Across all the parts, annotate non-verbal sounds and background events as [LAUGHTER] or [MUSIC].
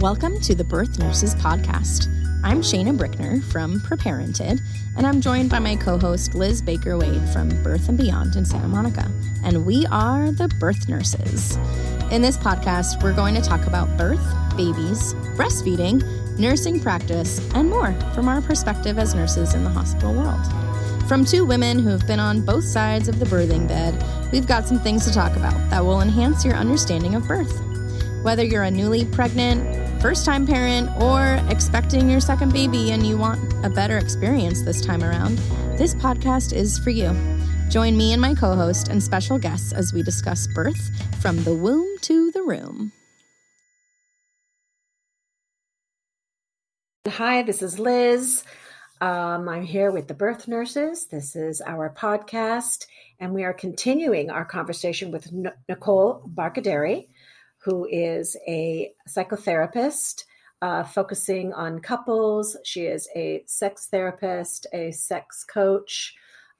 Welcome to the Birth Nurses Podcast. I'm Shaina Brickner from Preparented, and I'm joined by my co host Liz Baker Wade from Birth and Beyond in Santa Monica. And we are the Birth Nurses. In this podcast, we're going to talk about birth, babies, breastfeeding, nursing practice, and more from our perspective as nurses in the hospital world. From two women who have been on both sides of the birthing bed, we've got some things to talk about that will enhance your understanding of birth. Whether you're a newly pregnant, first time parent, or expecting your second baby and you want a better experience this time around, this podcast is for you. Join me and my co host and special guests as we discuss birth from the womb to the room. Hi, this is Liz. Um, I'm here with the birth nurses. This is our podcast, and we are continuing our conversation with N- Nicole Barkhordari who is a psychotherapist uh, focusing on couples. She is a sex therapist, a sex coach.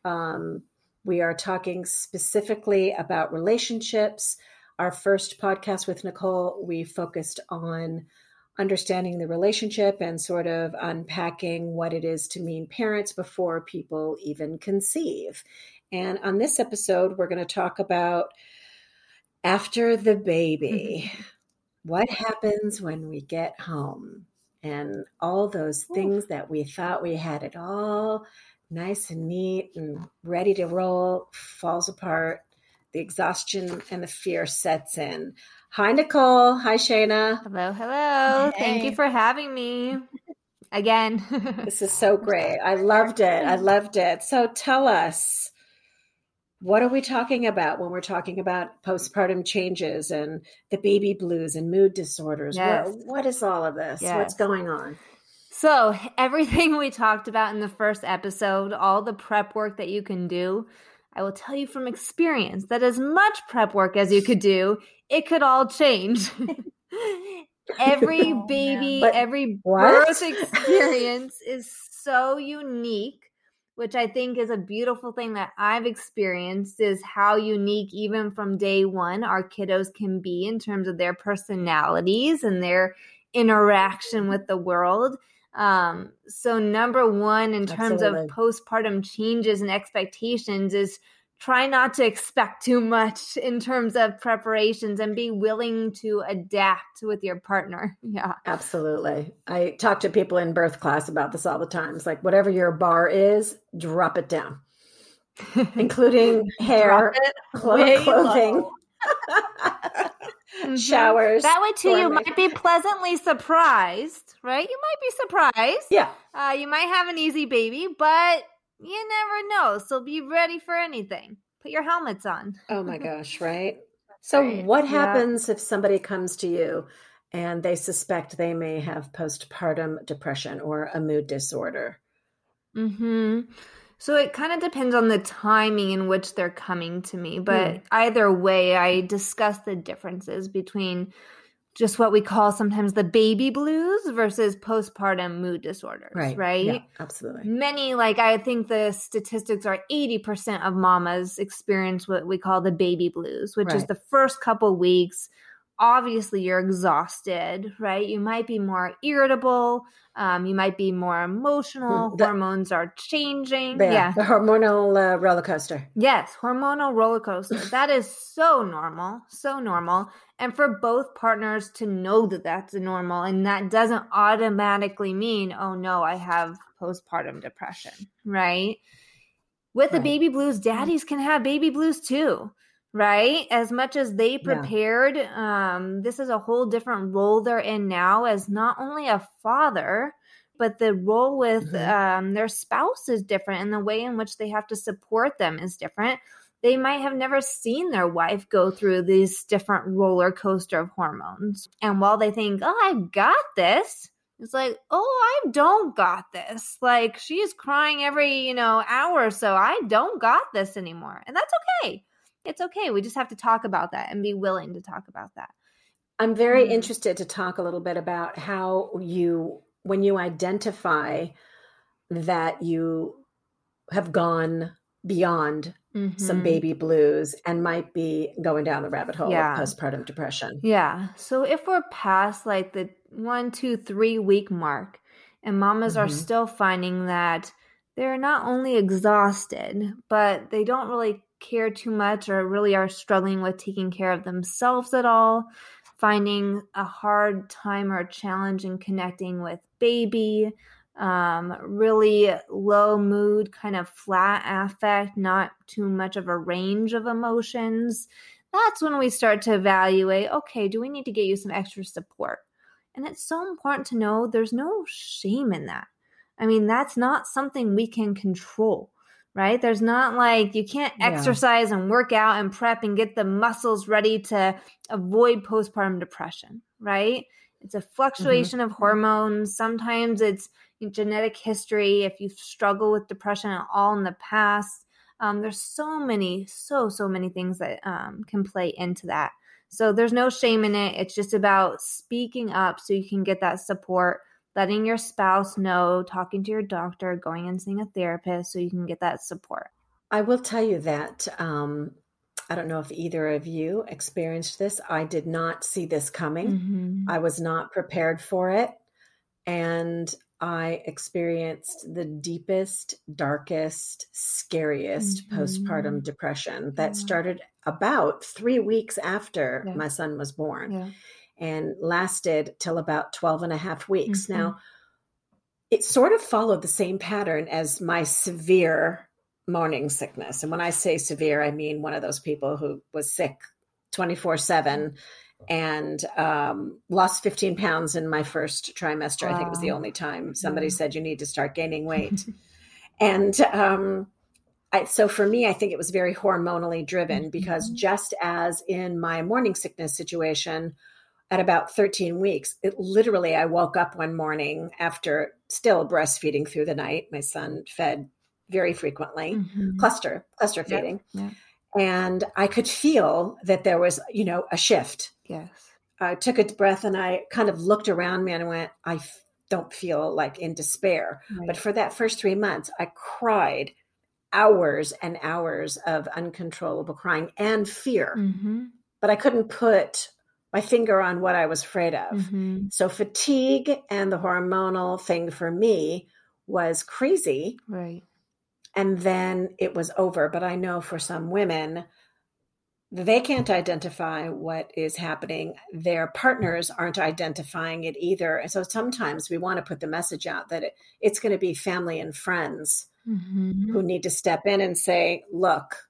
Um, we are talking specifically about relationships. Our first podcast with Nicole, we focused on understanding the relationship and sort of unpacking what it is to mean parents before people even conceive. And on this episode, we're going to talk about after the baby, mm-hmm. what happens when we get home? And all those things that we thought we had it all nice and neat and ready to roll falls apart. The exhaustion and the fear sets in. Hi, Nicole. Hi, Shaina. Hello, hello. Hey. Thank you for having me again. [LAUGHS] this is so great. I loved it. I [LAUGHS] loved it. So tell us what are we talking about when we're talking about postpartum changes and the baby blues and mood disorders? Yes. What, what is all of this? Yes. What's going on? So, [LAUGHS] everything we talked about in the first episode, all the prep work that you can do, I will tell you from experience that as much prep work as you could do, it could all change. [LAUGHS] every [LAUGHS] oh, baby, every birth experience is so unique which I think is a beautiful thing that I've experienced is how unique, even from day one, our kiddos can be in terms of their personalities and their interaction with the world. Um, so, number one, in terms Absolutely. of postpartum changes and expectations, is try not to expect too much [LAUGHS] in terms of preparations and be willing to adapt with your partner. [LAUGHS] Yeah. Absolutely. I talk to people in birth class about this all the time. It's like whatever your bar is, drop it down, [LAUGHS] including hair, clo- clothing. mm-hmm. Showers. That way, too, you might be pleasantly surprised, right? You might be surprised. Yeah. Uh, you might have an easy baby, but you never know. So be ready for anything. Put your helmets on. oh my [LAUGHS] gosh, right? So, right. what happens yeah. if somebody comes to you and they suspect they may have postpartum depression or a mood disorder? Hmm. So it kind of depends on the timing in which they're coming to me, but mm. either way, I discuss the differences between just what we call sometimes the baby blues versus postpartum mood disorders, right? Right. Yeah, absolutely. Many, like I think the statistics are 80% of mamas experience what we call the baby blues, which right. is the first couple weeks obviously you're exhausted, right? You might be more irritable. Um, you might be more emotional. Hmm, the, Hormones are changing. The, yeah, the hormonal uh, roller coaster. Yes, hormonal roller coaster. that is so normal, so normal. And for both partners to know that that's normal, and that doesn't automatically mean, oh no, I have postpartum depression, right? With right. the baby blues, daddies can have baby blues too right? As much as they prepared yeah. um this is a whole different role they're in now as not only a father but the role with mm-hmm. um their spouse is different and the way in which they have to support them is different. They might have never seen their wife go through these different roller coaster of hormones. And while they think oh i got this it's like oh i don't got this. Like she's crying every you know hour or so i don't got this anymore. And that's okay it's okay. We just have to talk about that and be willing to talk about that. I'm very mm-hmm. interested to talk a little bit about how you, when you identify that you have gone beyond some Mhm. baby blues and might be going down the rabbit hole Yeah. of postpartum depression. Yeah. So if we're past like the one, two, three week mark and mamas are Mhm. still finding that they're not only exhausted, but they don't really care too much or really are struggling with taking care of themselves at all, finding a hard time or challenge in connecting with baby, um, really low mood, kind of flat affect, not too much of a range of emotions that's when we start to evaluate okay, do we need to get you some extra support? And it's so important to know there's no shame in that. I mean, that's not something we can control, right? There's not like you can't Yeah. exercise and work out and prep and get the muscles ready to avoid postpartum depression, right? It's a fluctuation of hormones. Sometimes it's genetic history. If you struggle with depression at all in the past, um, there's so many, so, so many things that um, can play into that. So there's no shame in it. It's just about speaking up so you can get that support, letting your spouse know, talking to your doctor, going and seeing a therapist so you can get that support. I will tell you that um, I don't know if either of you experienced this. I did not see this coming. Mm-hmm. I was not prepared for it. And I experienced the deepest, darkest, scariest Mhm. postpartum depression that Yeah. started about three weeks after Yeah. my son was born Yeah. And lasted till about 12 and a half weeks. Mhm. Now, it sort of followed the same pattern as my severe morning sickness. And when I say severe, I mean one of those people who was sick 24 7 and um, lost 15 pounds in my first trimester. I think it was the only time somebody Yeah. said you need to start gaining weight. [LAUGHS] and um, I, so for me, I think it was very hormonally driven because Mhm. just as in my morning sickness situation, at about 13 weeks, it literally, I woke up one morning after still breastfeeding through the night. My son fed very frequently, Mhm. cluster, cluster Yep, feeding. yep. And I could feel that there was, you know, a shift. Yes. I took a breath and I kind of looked around me and went, I f- don't feel like in despair. Right. But for that first three months, I cried hours and hours of uncontrollable crying and fear. Mhm. But I couldn't put my finger on what I was afraid of. Mhm. So fatigue and the hormonal thing for me was crazy. Right. And then it was over. But I know for some women, they can't identify what is happening. Their partners aren't identifying it either. And so sometimes we want to put the message out that it, it's going to be family and friends Mhm. who need to step in and say, look,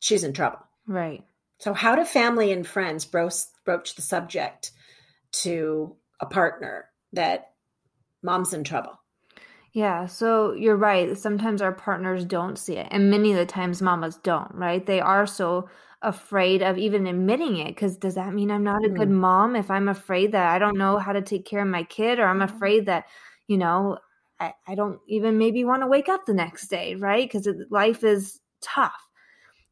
she's in trouble. Right. So, how do family and friends broach, broach the subject to a partner that mom's in trouble? Yeah, so you're right. Sometimes our partners don't see it, and many of the times mamas don't, right? They are so afraid of even admitting it because does that mean I'm not a good Mm. mom if I'm afraid that I don't know how to take care of my kid or I'm afraid that, you know, I, I don't even maybe want to wake up the next day, right? Because life is tough.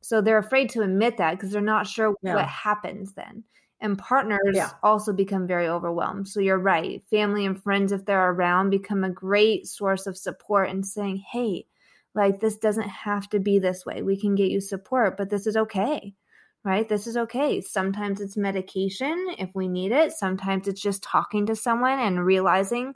So they're afraid to admit that because they're not sure Yeah. what happens then. And partners Yeah. also become very overwhelmed. So you're right. Family and friends, if they're around, become a great source of support and saying, hey, like this doesn't have to be this way. We can get you support, but this is okay, right? This is okay. Sometimes it's medication if we need it. Sometimes it's just talking to someone and realizing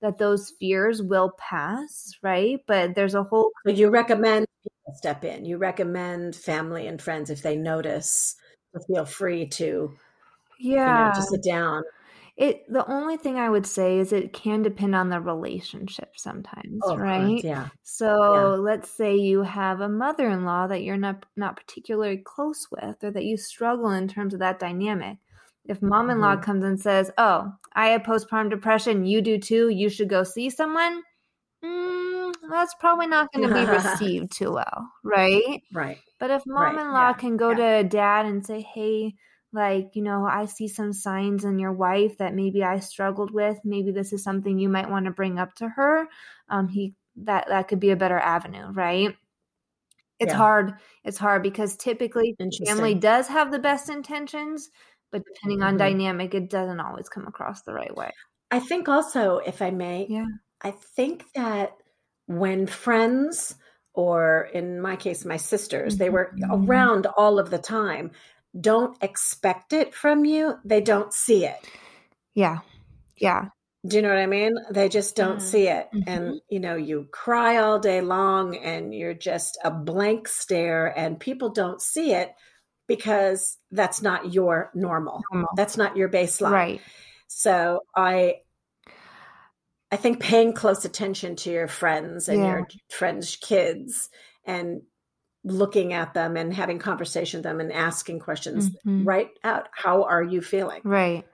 that those fears will pass, right? But there's a whole So, you recommend step in. You recommend family and friends if they notice to feel free to, you yeah. know, to sit down. It the only thing I would say is it can depend on the relationship sometimes, Oh, right? yeah. So let's say you have a mother-in-law that you're not not particularly close with or that you struggle in terms of that dynamic. If mom-in-law Mhm. comes and says, "Oh, I have postpartum depression, you do too, you should go see someone." Mm, that's probably not going to be [LAUGHS] received too well, right? Right. But if mom-in-law yeah, can go yeah. to dad and say, "Hey, like, you know, I see some signs in your wife that maybe I struggled with. Maybe this is something you might want to bring up to her." Um he that that could be a better avenue, right? It's Yeah. hard. It's hard because typically family does have the best intentions, but depending on Mhm. dynamic, it doesn't always come across the right way. I think also, if I may, Yeah. I think that when friends or in my case, my sisters, they were Mhm. around all of the time, don't expect it from you, they don't see it. Yeah. Yeah. Do you know what I mean? They just don't Mm. see it. Mhm. And, you know, you cry all day long and you're just a blank stare, and people don't see it because that's not your normal. Normal. That's not your baseline. Right. So I I think paying close attention to your friends and Yeah. your friends' kids and looking at them and having conversation with them and asking questions Mhm. right out how are you feeling Right.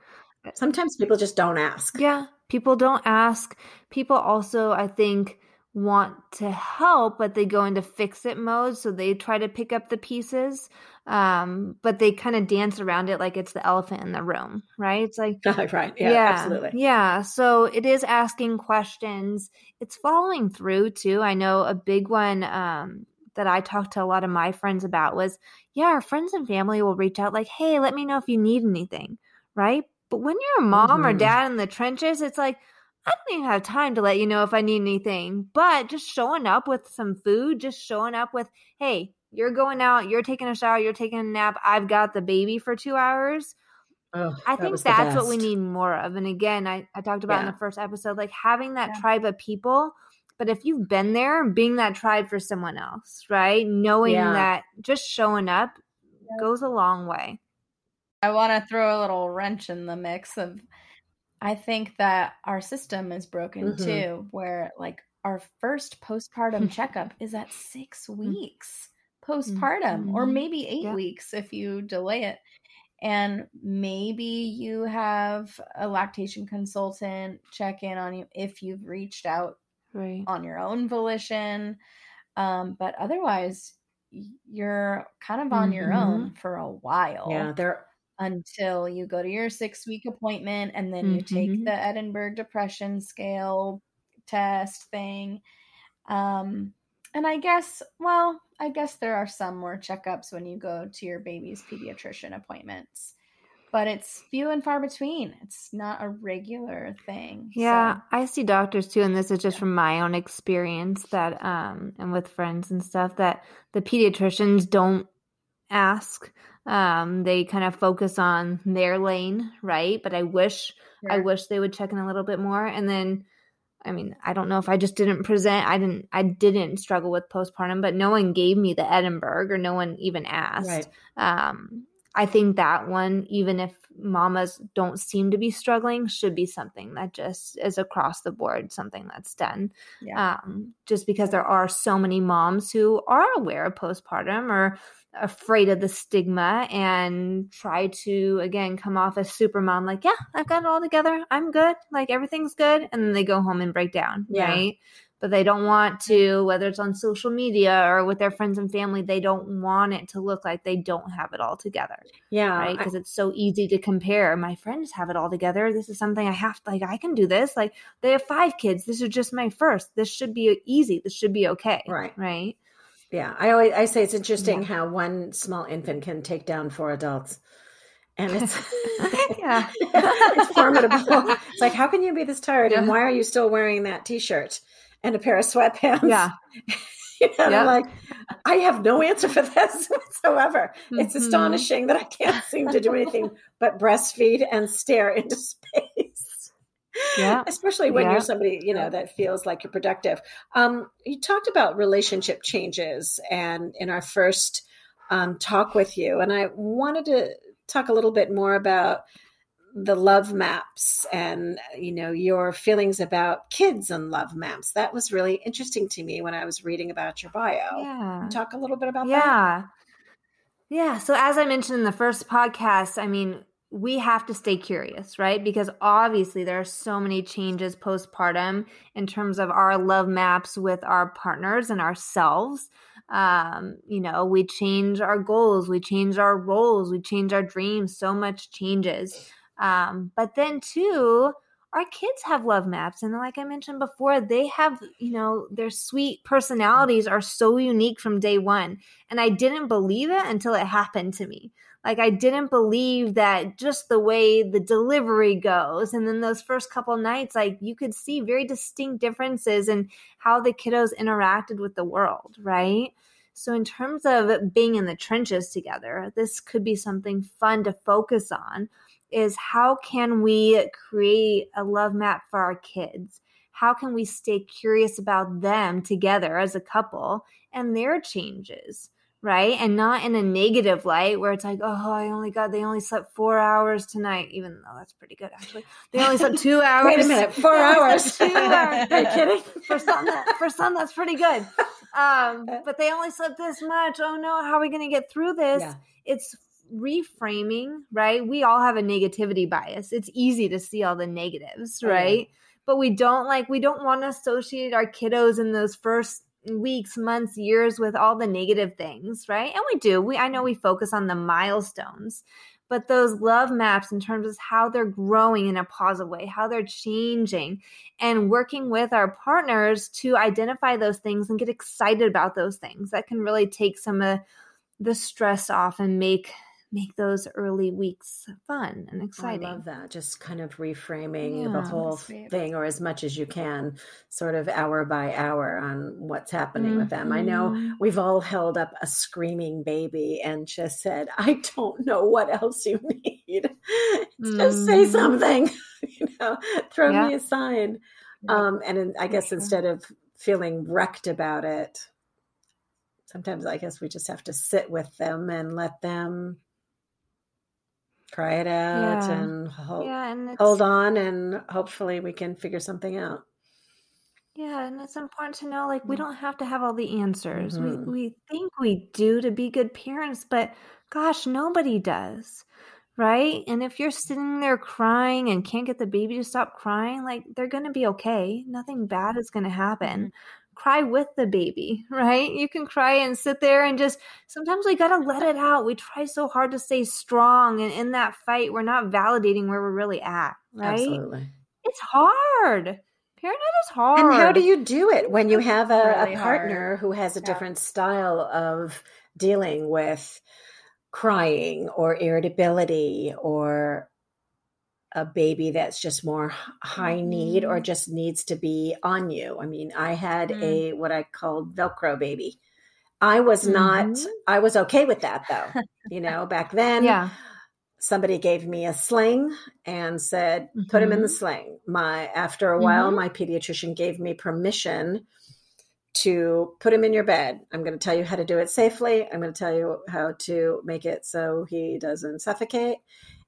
sometimes people just don't ask Yeah. People don't ask. People also, I think, want to help, but they go into fix it mode. So they try to pick up the pieces, um, but they kind of dance around it like it's the elephant in the room, right? It's like, [LAUGHS] right yeah, absolutely Yeah. So it is asking questions. It's following through too. I know a big one um, that I talked to a lot of my friends about was, yeah, our friends and family will reach out like, hey, let me know if you need anything, right? But when you're a mom or Mhm. dad in the trenches, it's like, I don't even have time to let you know if I need anything. But just showing up with some food, just showing up with, hey, you're going out, you're taking a shower, you're taking a nap, I've got the baby for two hours. Oh, I think the that's what we need more of. And again, I, I talked about in the first episode, like having that Yeah. tribe of people. But if you've been there, being that tribe for someone else, right? Knowing Yeah. that just showing up goes a long way. I want to throw a little wrench in the mix of I think that our system is broken Mhm. too, where like our first postpartum [LAUGHS] checkup is at six weeks postpartum, or Mhm. maybe eight Yeah. weeks if you delay it. And maybe you have a lactation consultant check in on you if you've reached out Right. on your own volition. Um, but otherwise, you're kind of on your Mhm. own for a while yeah they're until you go to your six week appointment and then you take Mhm. the Edinburgh Depression Scale test thing. Um, and I guess, well, I guess there are some more checkups when you go to your baby's pediatrician appointments, but it's few and far between. It's not a regular thing. Yeah, So, I see doctors too, and this is just from my own experience that um and with friends and stuff that the pediatricians don't ask. Um, they kind of focus on their lane, right? But I wish I wish they would check in a little bit more. And then I mean, I don't know if I just didn't present I didn't I didn't struggle with postpartum, but no one gave me the Edinburgh or no one even asked right um i think that one even if mamas don't seem to be struggling should be something that just is across the board something that's done. Yeah. um just because there are so many moms who are aware of postpartum or afraid of the stigma and try to again come off as super mom like yeah i've got it all together. I'm good. Like everything's good. And then they go home and break down Yeah. right but they don't want to whether it's on social media or with their friends and family they don't want it to look like they don't have it all together yeah right? Because it's so easy to compare. My friends have it all together. This is something i have like i can do this. Like they have five kids. This is just my first. This should be easy. This should be okay Right. right? Yeah, I always I say it's interesting Yeah. how one small infant can take down four adults, and it's [LAUGHS] Yeah. [LAUGHS] it's formidable. It's like how can you be this tired, and why are you still wearing that T-shirt and a pair of sweatpants? yeah [LAUGHS] You know, and Yeah. I'm like, I have no answer for this [LAUGHS] whatsoever. It's Mhm. astonishing that I can't seem to do anything [LAUGHS] but breastfeed and stare into space. Yeah. Especially when Yeah. you're somebody, you know, that feels like you're productive. Um, you talked about relationship changes and in our first um, talk with you, and I wanted to talk a little bit more about the love maps and you know your feelings about kids and love maps. That was really interesting to me when i was reading about your bio. Yeah. Talk a little bit about that. Yeah. Yeah. So as i mentioned in the first podcast i mean we have to stay curious right? Because obviously there are so many changes postpartum in terms of our love maps with our partners and ourselves. Um you know we change our goals we change our roles we change our dreams so much changes um but then too our kids have love maps and like i mentioned before they have you know their sweet personalities are so unique from day one and i didn't believe it until it happened to me Like I didn't believe that just the way the delivery goes and then those first couple nights like you could see very distinct differences in how the kiddos interacted with the world, right? So in terms of being in the trenches together, this could be something fun to focus on is how can we create a love map for our kids? How can we stay curious about them together as a couple and their changes? right? And not in a negative light where it's like, oh, I only got, they only slept four hours tonight, even though that's pretty good actually. They only slept two hours. [LAUGHS] Wait a minute, four hours. two hours. [LAUGHS] Are you kidding? For some, that, for some, that's pretty good. Um, [LAUGHS] but they only slept this much. Oh no, how are we going to get through this? Yeah. It's reframing, right? We all have a negativity bias. It's easy to see all the negatives, Oh, right? But we don't like, we don't want to associate our kiddos in those first weeks, months, years with all the negative things, right? And we do. We I know we focus on the milestones, but those love maps in terms of how they're growing in a positive way, how they're changing, and working with our partners to identify those things and get excited about those things. That can really take some of the stress off and make make those early weeks fun and exciting. I love that. Just kind of reframing the whole thing, or as much as you can, sort of hour by hour on what's happening with them. I know Mhm. we've all held up a screaming baby and just said, I don't know what else you need. [LAUGHS] just say Mhm. something, [LAUGHS] you know, throw Yeah. me a sign. Yeah, Um, and in, I guess sure. instead of feeling wrecked about it, sometimes I guess we just have to sit with them and let them cry it out Yeah. and hold, Yeah, and hold on and hopefully we can figure something out. Yeah, and it's important to know like we don't have to have all the answers. Mhm. We we think we do to be good parents, but gosh, nobody does. Right? And if you're sitting there crying and can't get the baby to stop crying, like they're going to be okay. Nothing bad is going to happen. Cry with the baby, right? You can cry and sit there and just sometimes we got to let it out. We try so hard to stay strong and in that fight we're not validating where we're really at, right? Absolutely. It's hard. Parenthood is hard. And how do you do it when you have a, really a partner who has a Yeah. different style of dealing with crying or irritability or a baby that's just more high need or Mhm. just needs to be on you? I mean, I had Mm. a what I called Velcro baby. I was not, Mhm. I was okay with that though. you know, back then, Yeah. somebody gave me a sling and said put him in the Mhm. sling my after a while Mhm. my pediatrician gave me permission to put him in your bed i'm going to tell you how to do it safely i'm going to tell you how to make it so he doesn't suffocate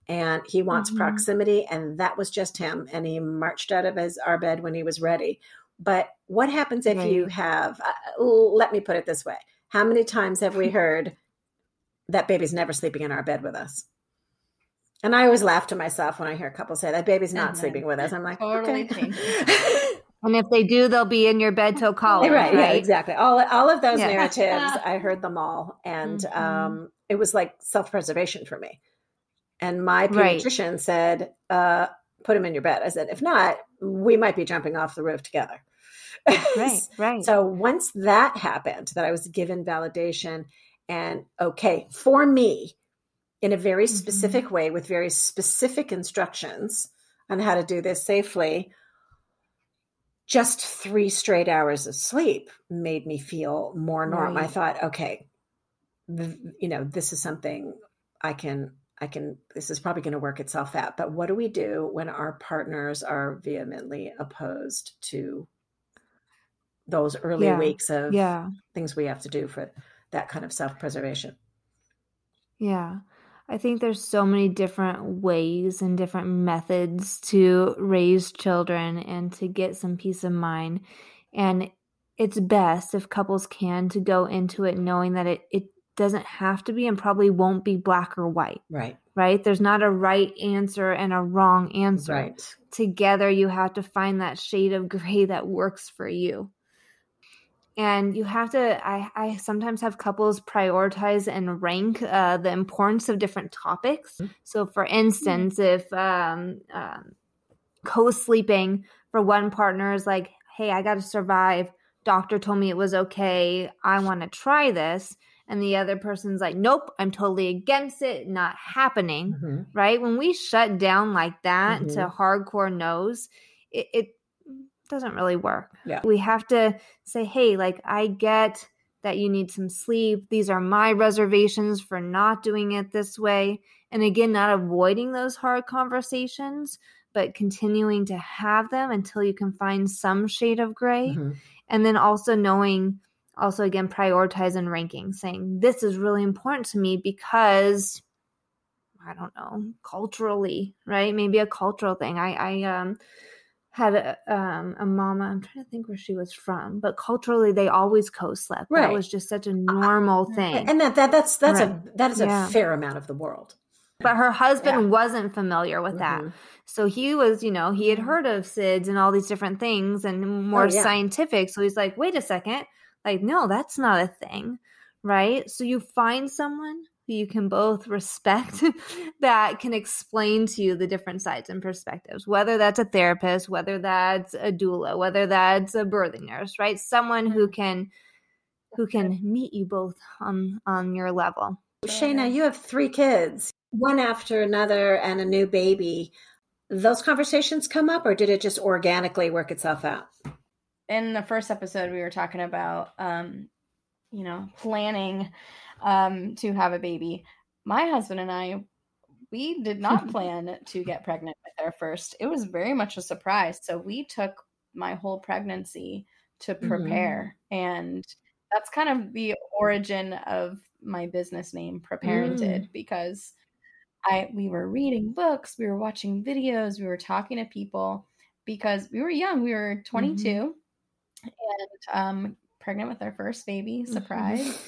and he wants Mhm. proximity and that was just him and he marched out of his our bed when he was ready but what happens if you have uh, let me put it this way how many times have we heard that baby's never sleeping in our bed with us and I always laugh to myself when I hear couples say that baby's not And then sleeping with us. I'm like, totally okay. [LAUGHS] And if they do, they'll be in your bed till college, right, right? yeah, exactly. All all of those Yeah. narratives, [LAUGHS] I heard them all, and Mhm. um, it was like self preservation for me. And my Right. pediatrician said, uh, "Put him in your bed." I said, "If not, we might be jumping off the roof together." Right, [LAUGHS] right. So once that happened, that I was given validation, and okay, for me, in a very Mhm. specific way with very specific instructions on how to do this safely, just three straight hours of sleep made me feel more normal. I thought, okay, th- you know, this is something I can. I can, this is probably going to work itself out. But what do we do when our partners are vehemently opposed to those early Yeah. weeks of yeah, things we have to do for that kind of self preservation. yeah. I think there's so many different ways and different methods to raise children and to get some peace of mind. And it's best if couples can to go into it knowing that it, it doesn't have to be and probably won't be black or white, Right. right? There's not a right answer and a wrong answer. Right. together you have to find that shade of gray [LAUGHS] that works for you and you have to i, I sometimes have couples prioritize and rank uh, the importance of different topics so for instance if um, um, co-sleeping for one partner is like hey i got to survive doctor told me it was okay i want to try this and the other person's like, nope, I'm totally against it, not happening, Mhm. right? When we shut down like that to Mhm. hardcore no's, it, it doesn't really work. Yeah. We have to say, hey, like, I get that you need some sleep. These are my reservations for not doing it this way. And again, not avoiding those hard conversations, but continuing to have them until you can find some shade of gray Mhm. and then also knowing also again prioritize and ranking saying this is really important to me because i don't know culturally right maybe a cultural thing i i um had a, um, a mama i'm trying to think where she was from but culturally they always co-slept Right. that was just such a normal thing And that, that that's that's a Right. that is Yeah. a fair amount of the world. but her husband Yeah. wasn't familiar with that Mhm. So he was, you know, he had heard of SIDS and all these different things and more Oh, yeah. scientific. So he's like, wait a second. Like, no, that's not a thing. Right. So you find someone who you can both respect [LAUGHS] that can explain to you the different sides and perspectives, whether that's a therapist, whether that's a doula, whether that's a birthing nurse, right? Someone who can who can meet you both on on your level. Shaina, you have three kids, one after another, and a new baby. Those conversations come up, or did it just organically work itself out? In the first episode we were talking about um you know planning um to have a baby. My husband and i we did not [LAUGHS] plan to get pregnant with our first. It was very much a surprise. So we took my whole pregnancy to prepare. And that's kind of the origin of my business name preparented because i we were reading books we were watching videos we were talking to people because we were young we were 22 and um pregnant with our first baby surprise.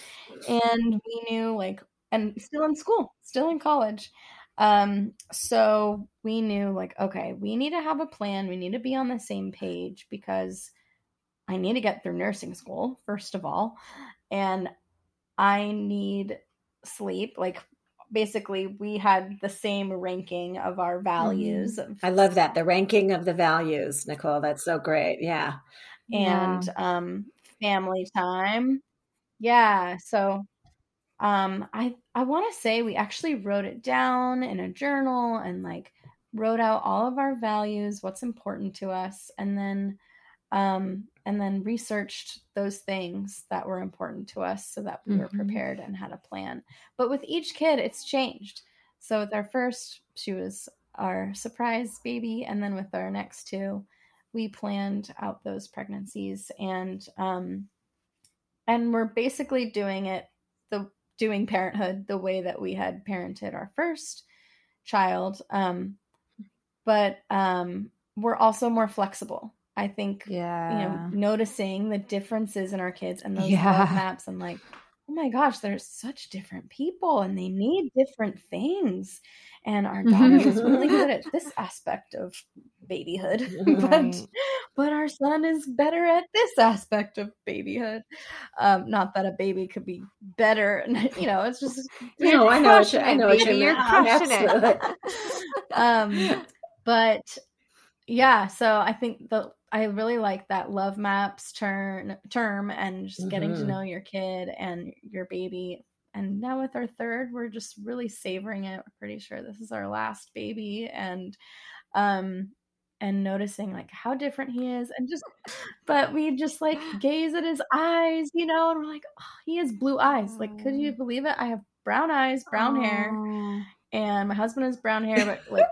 And we knew like and still in school still in college. Um so we knew like okay we need to have a plan. We need to be on the same page because i need to get through nursing school first of all. And i need sleep. Like basically we had the same ranking of our values. Of I love that the ranking of the values, Nicole. That's so great. Yeah. And um family time. Yeah so um i i want to say we actually wrote it down in a journal and like wrote out all of our values what's important to us and then um and then researched those things that were important to us so that we were Mhm. prepared and had a plan. But with each kid it's changed. So with our first she was our surprise baby and then with our next two we planned out those pregnancies and um and we're basically doing it the doing parenthood the way that we had parented our first child um but um we're also more flexible i think Yeah. you know noticing the differences in our kids and those Yeah. maps and like oh my gosh they're such different people and they need different things and our daughter is really good at [LAUGHS] this aspect of babyhood [LAUGHS] but Right. but our son is better at this aspect of babyhood. Um not that a baby could be better [LAUGHS] you know it's just No, I know what you, crushing I know you you're crushing it. Um but yeah so i think the i really like that love maps turn term and just getting to Mhm. know your kid and your baby. And now with our third we're just really savoring it. We're pretty sure this is our last baby and um and noticing like how different he is and just but we just like [GASPS] gaze at his eyes you know and we're like oh, he has blue eyes. Like could you believe it? I have brown eyes brown hair Oh. and my husband has brown hair but like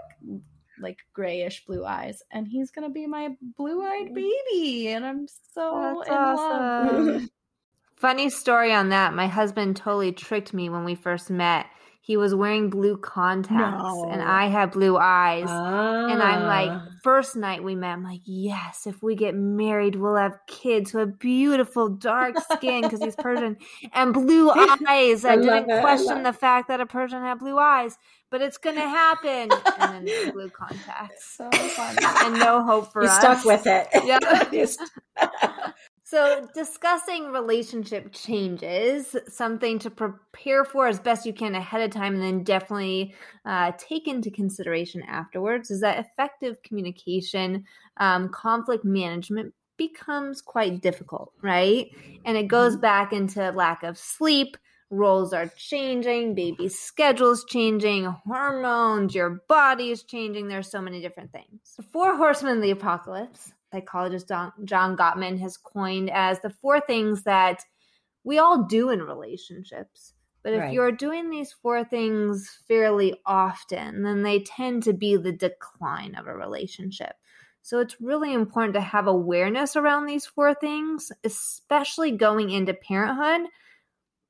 like grayish blue eyes and he's gonna be my blue-eyed baby and i'm so That's in love. [LAUGHS] Funny story on that. My husband totally tricked me when we first met. He was wearing blue contacts and I had blue eyes. And I'm like, Ah. First night we met, I'm like, yes, if we get married, we'll have kids who have beautiful dark skin because he's Persian and blue [LAUGHS] eyes. I, I didn't it. I question love the fact that a Persian had blue eyes, but it's going to happen. and then blue [LAUGHS] contacts. so fun And no hope for you us. stuck with it. Yeah. [LAUGHS] So, discussing relationship changes, something to prepare for as best you can ahead of time, and then definitely uh, take into consideration afterwards, is that effective communication, um, conflict management becomes quite difficult, right? And it goes back into lack of sleep, roles are changing, baby schedules changing, hormones, your body is changing. There's so many different things. Four horsemen of the apocalypse, psychologist John Gottman has coined as the four things that we all do in relationships. But if right. you're doing these four things fairly often, then they tend to be the decline of a relationship. So it's really important to have awareness around these four things, especially going into parenthood,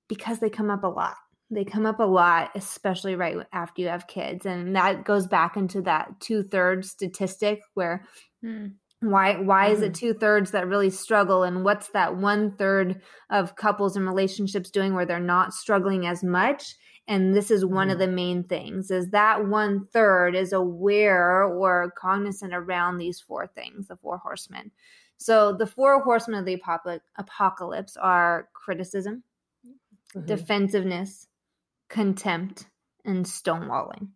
because they come up a lot. They come up a lot, especially right after you have kids. And that goes back into that two thirds statistic where hmm why why mm-hmm. is it mm-hmm. two thirds that really struggle and what's that one third of couples and relationships doing where they're not struggling as much and this is one mm-hmm. of the main things is that one third is aware or cognizant around these four things the four horsemen so the four horsemen of the apocalypse are criticism mm-hmm. defensiveness contempt and stonewalling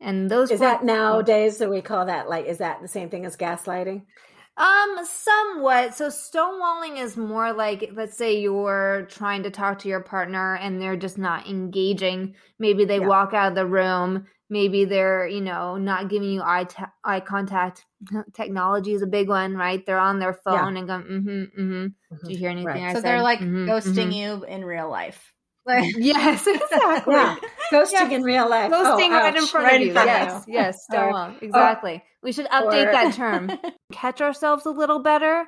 and those is that nowadays that we call that like is that the same thing as gaslighting? Um, somewhat. So stonewalling is more like, let's say you're trying to talk to your partner and they're just not engaging. Maybe they yeah. walk out of the room. Maybe they're, you know, not giving you eye t- eye contact. [LAUGHS] Technology is a big one, right? They're on their phone yeah. and going, mm-hmm, mm-hmm. mm-hmm. Do you hear anything? Right. so said? they're like mm-hmm, ghosting mm-hmm. you in real life. Like, [LAUGHS] yes, exactly. Yeah. Ghosting yes. in real life. Ghosting oh, right in front right of you. yes, you. yes, [LAUGHS] Stonewall. Exactly. we should update or, that term. [LAUGHS] Catch ourselves a little better.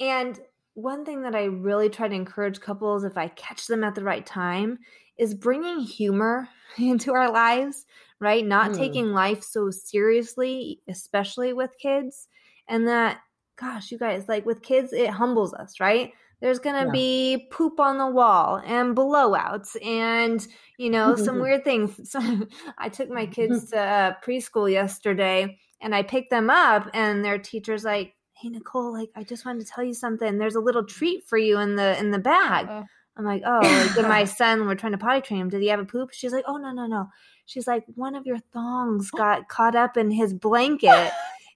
And one thing that I really try to encourage couples, if I catch them at the right time, is bringing humor into our lives, right? Not mm. taking life so seriously, especially with kids. And that, gosh, you guys, like with kids, it humbles us, right? There's going to yeah. be poop on the wall and blowouts and, you know, some [LAUGHS] weird things. [LAUGHS] So I took my kids [LAUGHS] to uh, preschool yesterday and I picked them up and their teacher's like, "Hey Nicole, like I just wanted to tell you something. There's a little treat for you in the in the bag." Uh-oh. I'm like, "Oh, like, did my son we're trying to potty train him. Did he have a poop?" She's like, "Oh, no, no, no." She's like, "One of your thongs got caught up in his blanket."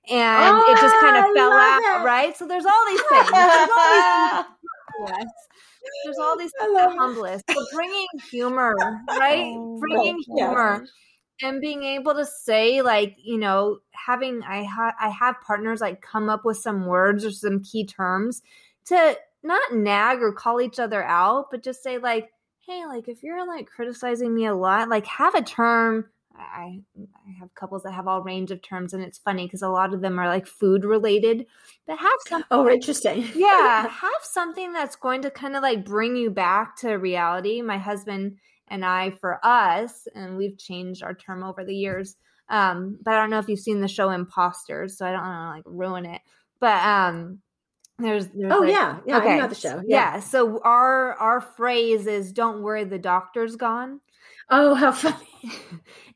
And oh, it just kind of fell out, it. right? So there's all these things. There's all these, [LAUGHS] there's all these humblest. So bringing humor, right? Oh, bringing right. humor. And being able to say, like, you know, having I have I have partners like come up with some words or some key terms to not nag or call each other out, but just say like, hey, like if you're like criticizing me a lot, like have a term I I have couples that have all range of terms, and it's funny because a lot of them are like food related. But have some oh, interesting. [LAUGHS] yeah, have something that's going to kind of like bring you back to reality. My husband and I, for us, and we've changed our term over the years. Um, but I don't know if you've seen the show Imposters, so I don't want to like ruin it. But um, there's, there's oh like, yeah yeah okay. I know the show yeah. yeah so our our phrase is don't worry the doctor's gone oh how [LAUGHS] funny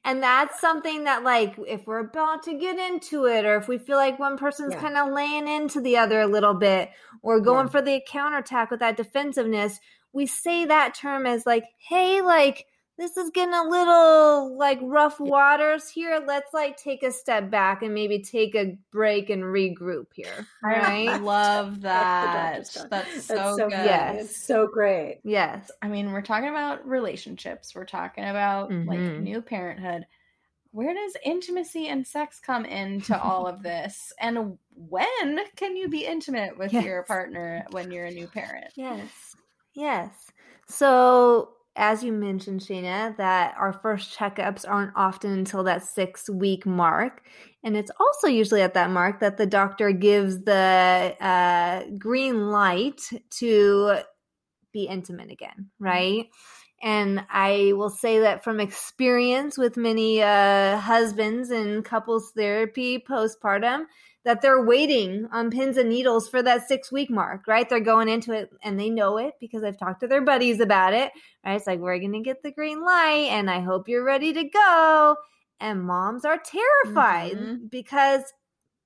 and that's something that like if we're about to get into it or if we feel like one person's yeah. kind of laying into the other a little bit or going yeah. for the counterattack with that defensiveness we say that term as like hey like this is getting a little like rough waters here. Let's like take a step back and maybe take a break and regroup here. [LAUGHS] Right? I love that. That's, That's so, so, good. Yes. It's so great. Yes. I mean, we're talking about relationships. We're talking about mm-hmm. like new parenthood. Where does intimacy and sex come into all of [LAUGHS] this? And when can you be intimate with yes. your partner when you're a new parent? Yes. Yes. So as you mentioned, Shaina, that our first checkups aren't often until that six week mark. And it's also usually at that mark that the doctor gives the uh, green light to be intimate again, right? And I will say that from experience with many uh, husbands and couples therapy postpartum, that they're waiting on pins and needles for that six week mark, right? They're going into it and they know it because I've talked to their buddies about it, right? It's like, we're going to get the green light and I hope you're ready to go. And moms are terrified mm-hmm. because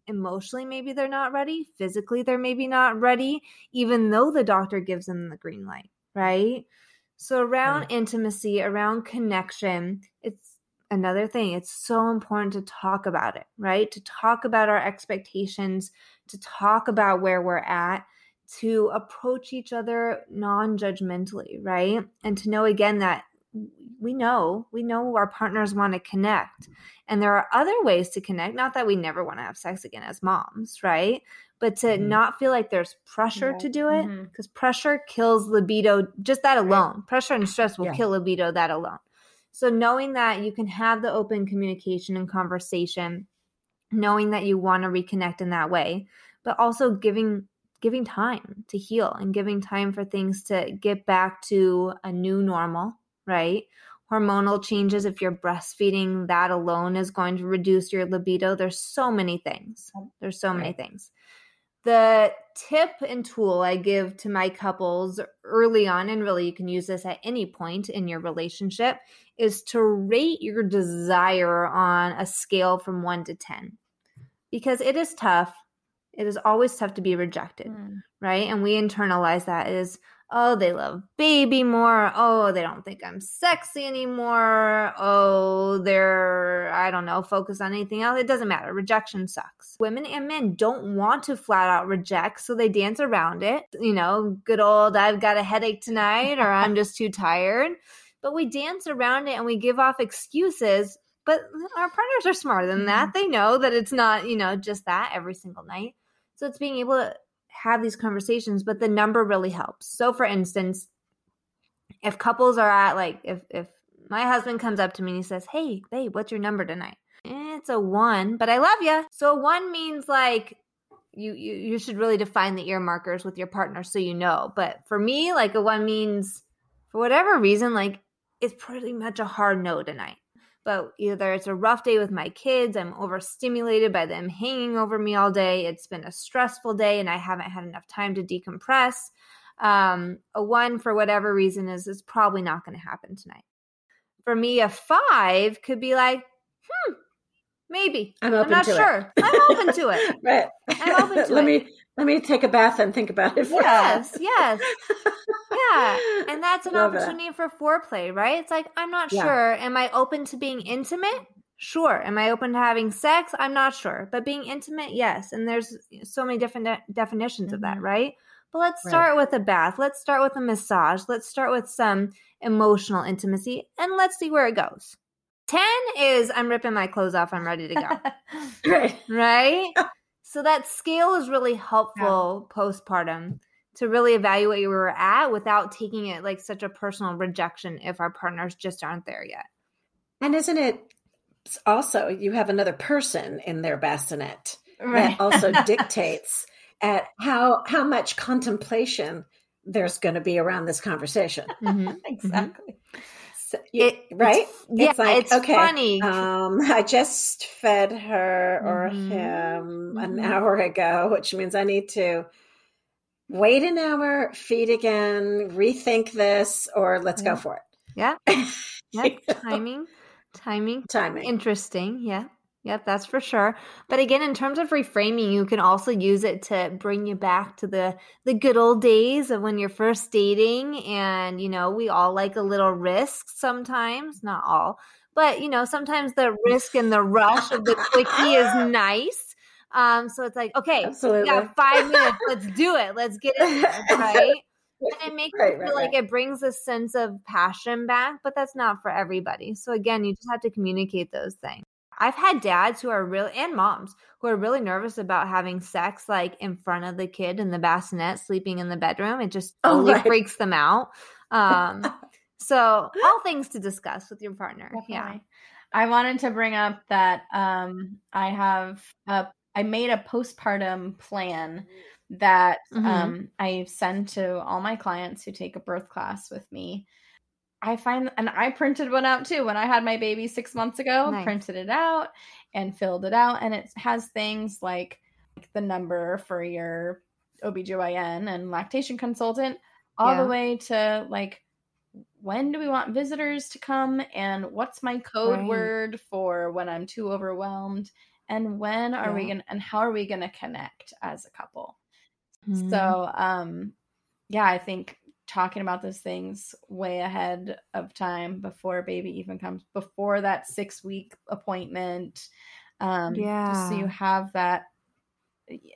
emotionally, maybe they're not ready. Physically, they're maybe not ready, even though the doctor gives them the green light, right? So, around right. intimacy, around connection, it's another thing. It's so important to talk about it, right? To talk about our expectations, to talk about where we're at, to approach each other non-judgmentally, right? And to know again that we know we know our partners want to connect and there are other ways to connect not that we never want to have sex again as moms right but to mm-hmm. not feel like there's pressure yeah. to do it because mm-hmm. pressure kills libido just that alone right. pressure and stress will yeah. kill libido that alone so knowing that you can have the open communication and conversation knowing that you want to reconnect in that way but also giving giving time to heal and giving time for things to get back to a new normal right? Hormonal changes, if you're breastfeeding, that alone is going to reduce your libido. There's so many things. There's so many things. The tip and tool I give to my couples early on, and really you can use this at any point in your relationship, is to rate your desire on a scale from one to 10. Because it is tough. It is always tough to be rejected, mm. right? And we internalize that as, oh, they love baby more. Oh, they don't think I'm sexy anymore. Oh, they're, I don't know, focus on anything else. It doesn't matter. Rejection sucks. Women and men don't want to flat out reject, so they dance around it. You know, good old, I've got a headache tonight, or I'm just too tired. But we dance around it and we give off excuses. But our partners are smarter than that. Mm-hmm. They know that it's not, you know, just that every single night. So it's being able to have these conversations, but the number really helps. So for instance, if couples are at like if if my husband comes up to me and he says, "Hey, babe, what's your number tonight?" Eh, it's a 1, but I love you. So 1 means like you, you you should really define the ear markers with your partner so you know. But for me, like a 1 means for whatever reason like it's pretty much a hard no tonight but either it's a rough day with my kids, I'm overstimulated by them hanging over me all day, it's been a stressful day and I haven't had enough time to decompress. Um, a one, for whatever reason, is is probably not going to happen tonight. For me, a five could be like, hmm, maybe. I'm, I'm not sure. I'm open to it. [LAUGHS] right. I'm open [LAUGHS] to let it. me let me take a bath and think about it. yes, yes, yeah, and that's an Love opportunity for foreplay, right? It's like I'm not yeah. sure. Am I open to being intimate? Sure. Am I open to having sex? I'm not sure, but being intimate, yes. And there's so many different de- definitions mm-hmm. of that, mm-hmm. right? But let's start right. with a bath. Let's start with a massage. Let's start with some emotional intimacy, and let's see where it goes. 10 is I'm ripping my clothes off, I'm ready to go. [LAUGHS] right. Right? [LAUGHS] So that scale is really helpful yeah. postpartum to really evaluate where we're at without taking it like such a personal rejection if our partners just aren't there yet. And isn't it also you have another person in their bassinet right. that also [LAUGHS] dictates at how how much contemplation there's going to be around this conversation. [LAUGHS] [LAUGHS] Mm-hmm. exactly. Mm-hmm. So, it, right? It's, yeah, it's, like, it's okay, funny. Um, I just fed her or mm-hmm. him an mm-hmm. hour ago, which means I need to wait an hour, feed again, rethink this, or let's yeah. go for it. Yeah. [LAUGHS] Yeah. timing. Timing. Timing. Interesting. Yeah. Yep, that's for sure. But again, in terms of reframing, you can also use it to bring you back to the the good old days of when you're first dating and, you know, we all like a little risk sometimes, not all. But, you know, sometimes the risk and the rush of the quickie is [LAUGHS] nice. Um, so it's like, okay, Absolutely. we got five [LAUGHS] minutes. Let's do it. Let's get it, right? and it makes right, feel right, like right. it brings a sense of passion back, but that's not for everybody. So again, you just have to communicate those things. I've had dads who are real and moms who are really nervous about having sex like in front of the kid in the bassinet sleeping in the bedroom. It just oh, right. freaks them out. Um, so all [LAUGHS] things to discuss with your partner. Definitely. Yeah. I wanted to bring up that um, I have a I made a postpartum plan that mm-hmm. um, I send to all my clients who take a birth class with me. I find, and I printed one out too when I had my baby six months ago, nice. printed it out and filled it out. And it has things like the number for your OBGYN and lactation consultant, all yeah. the way to like, when do we want visitors to come? And what's my code right. word for when I'm too overwhelmed? And when are yeah. we going to, and how are we going to connect as a couple? Mm-hmm. So, um, yeah, I think talking about those things way ahead of time before baby even comes before that six week appointment um yeah so you have that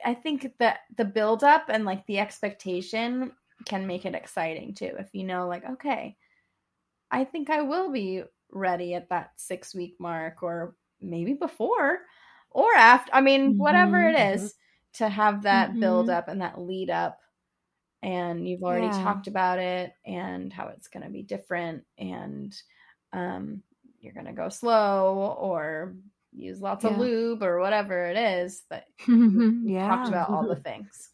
I think that the build up and like the expectation can make it exciting too. If you know, like, okay, I think I will be ready at that six week mark or maybe before or after. I mean, mm-hmm. whatever it is, mm-hmm. to have that mm-hmm. build up and that lead up. And you've already yeah. talked about it and how it's going to be different. And um, you're going to go slow or use lots yeah. of lube or whatever it is But [LAUGHS] yeah. talked about all the things.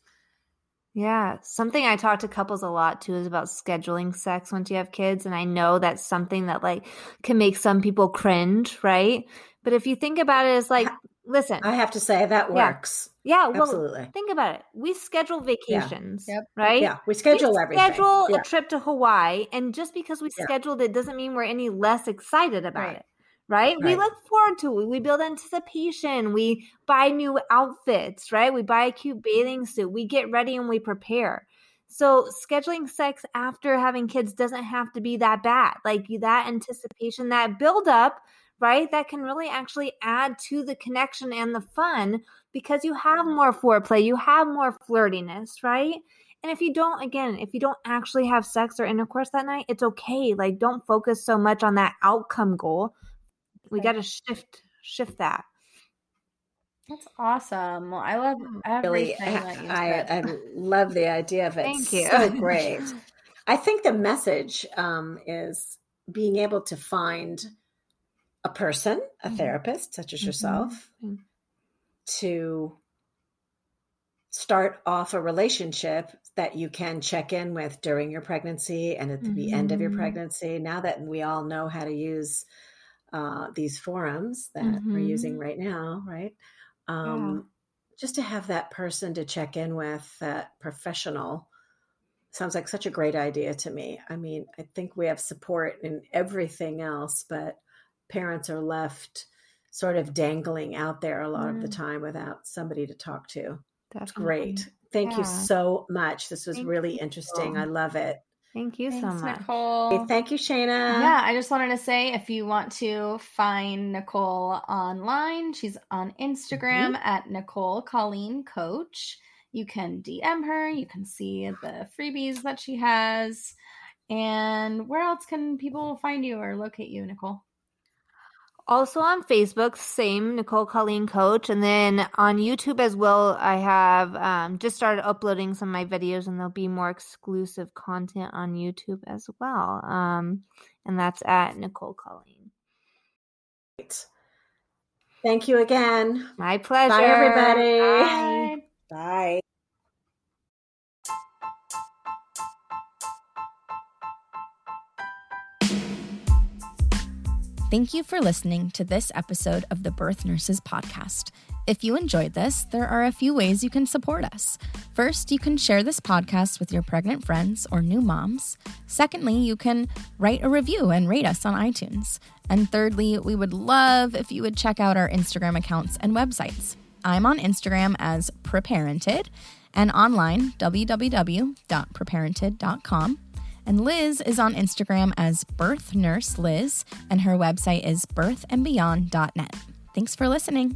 Yeah. Something I talk to couples a lot too is about scheduling sex once you have kids. And I know that's something that like can make some people cringe, right? But if you think about it as like, listen. I have to say that works. Yeah. yeah well, Absolutely. think about it. We schedule vacations, yeah. Yep. right? Yeah. We schedule everything. we everything. schedule yeah. a trip to Hawaii. And just because we scheduled it doesn't mean we're any less excited about right. it right? right? We look forward to it. We build anticipation. We buy new outfits, right? We buy a cute bathing suit. We get ready and we prepare. So scheduling sex after having kids doesn't have to be that bad. Like that anticipation, that build up, right? That can really actually add to the connection and the fun because you have more foreplay, you have more flirtiness, right? And if you don't, again, if you don't actually have sex or intercourse that night, it's okay. Like, don't focus so much on that outcome goal we got to shift shift that that's awesome. Well, I love really. I, I, love the idea of it. Thank you. So great. [LAUGHS] I think the message um, is being able to find a person, a mm-hmm. therapist such as mm-hmm. yourself, to start off a relationship that you can check in with during your pregnancy and at the mm-hmm. end of your mm-hmm. pregnancy. Now that we all know how to use uh, these forums that mm-hmm. we're using right now, right? Um, yeah. Just to have that person to check in with, that professional, sounds like such a great idea to me. I mean, I think we have support in everything else, but parents are left sort of dangling out there a lot mm. of the mm. time without somebody to talk to. That's great. Thank yeah. you so much. This was Thank really interesting. I love it. Thank you Thanks, so much. Nicole. Thank you, Shaina. Yeah, I just wanted to say if you want to find Nicole online, she's on Instagram mm-hmm. at Nicole Colleen Coach. You can DM her, you can see the freebies that she has. And where else can people find you or locate you, Nicole? Also on Facebook, same Nicole Colleen Coach, and then on YouTube as well. I have um, just started uploading some of my videos, and there'll be more exclusive content on YouTube as well. Um, and that's at Nicole Colleen. Thank you again. My pleasure. Bye, everybody. Bye. Bye. Thank you for listening to this episode of the Birth Nurses Podcast. If you enjoyed this, there are a few ways you can support us. First, you can share this podcast with your pregnant friends or new moms. Secondly, you can write a review and rate us on iTunes. And thirdly, we would love if you would check out our Instagram accounts and websites. I'm on Instagram as Preparented and online www.preparented.com. And Liz is on Instagram as Birth Nurse Liz, and her website is birthandbeyond.net. Thanks for listening.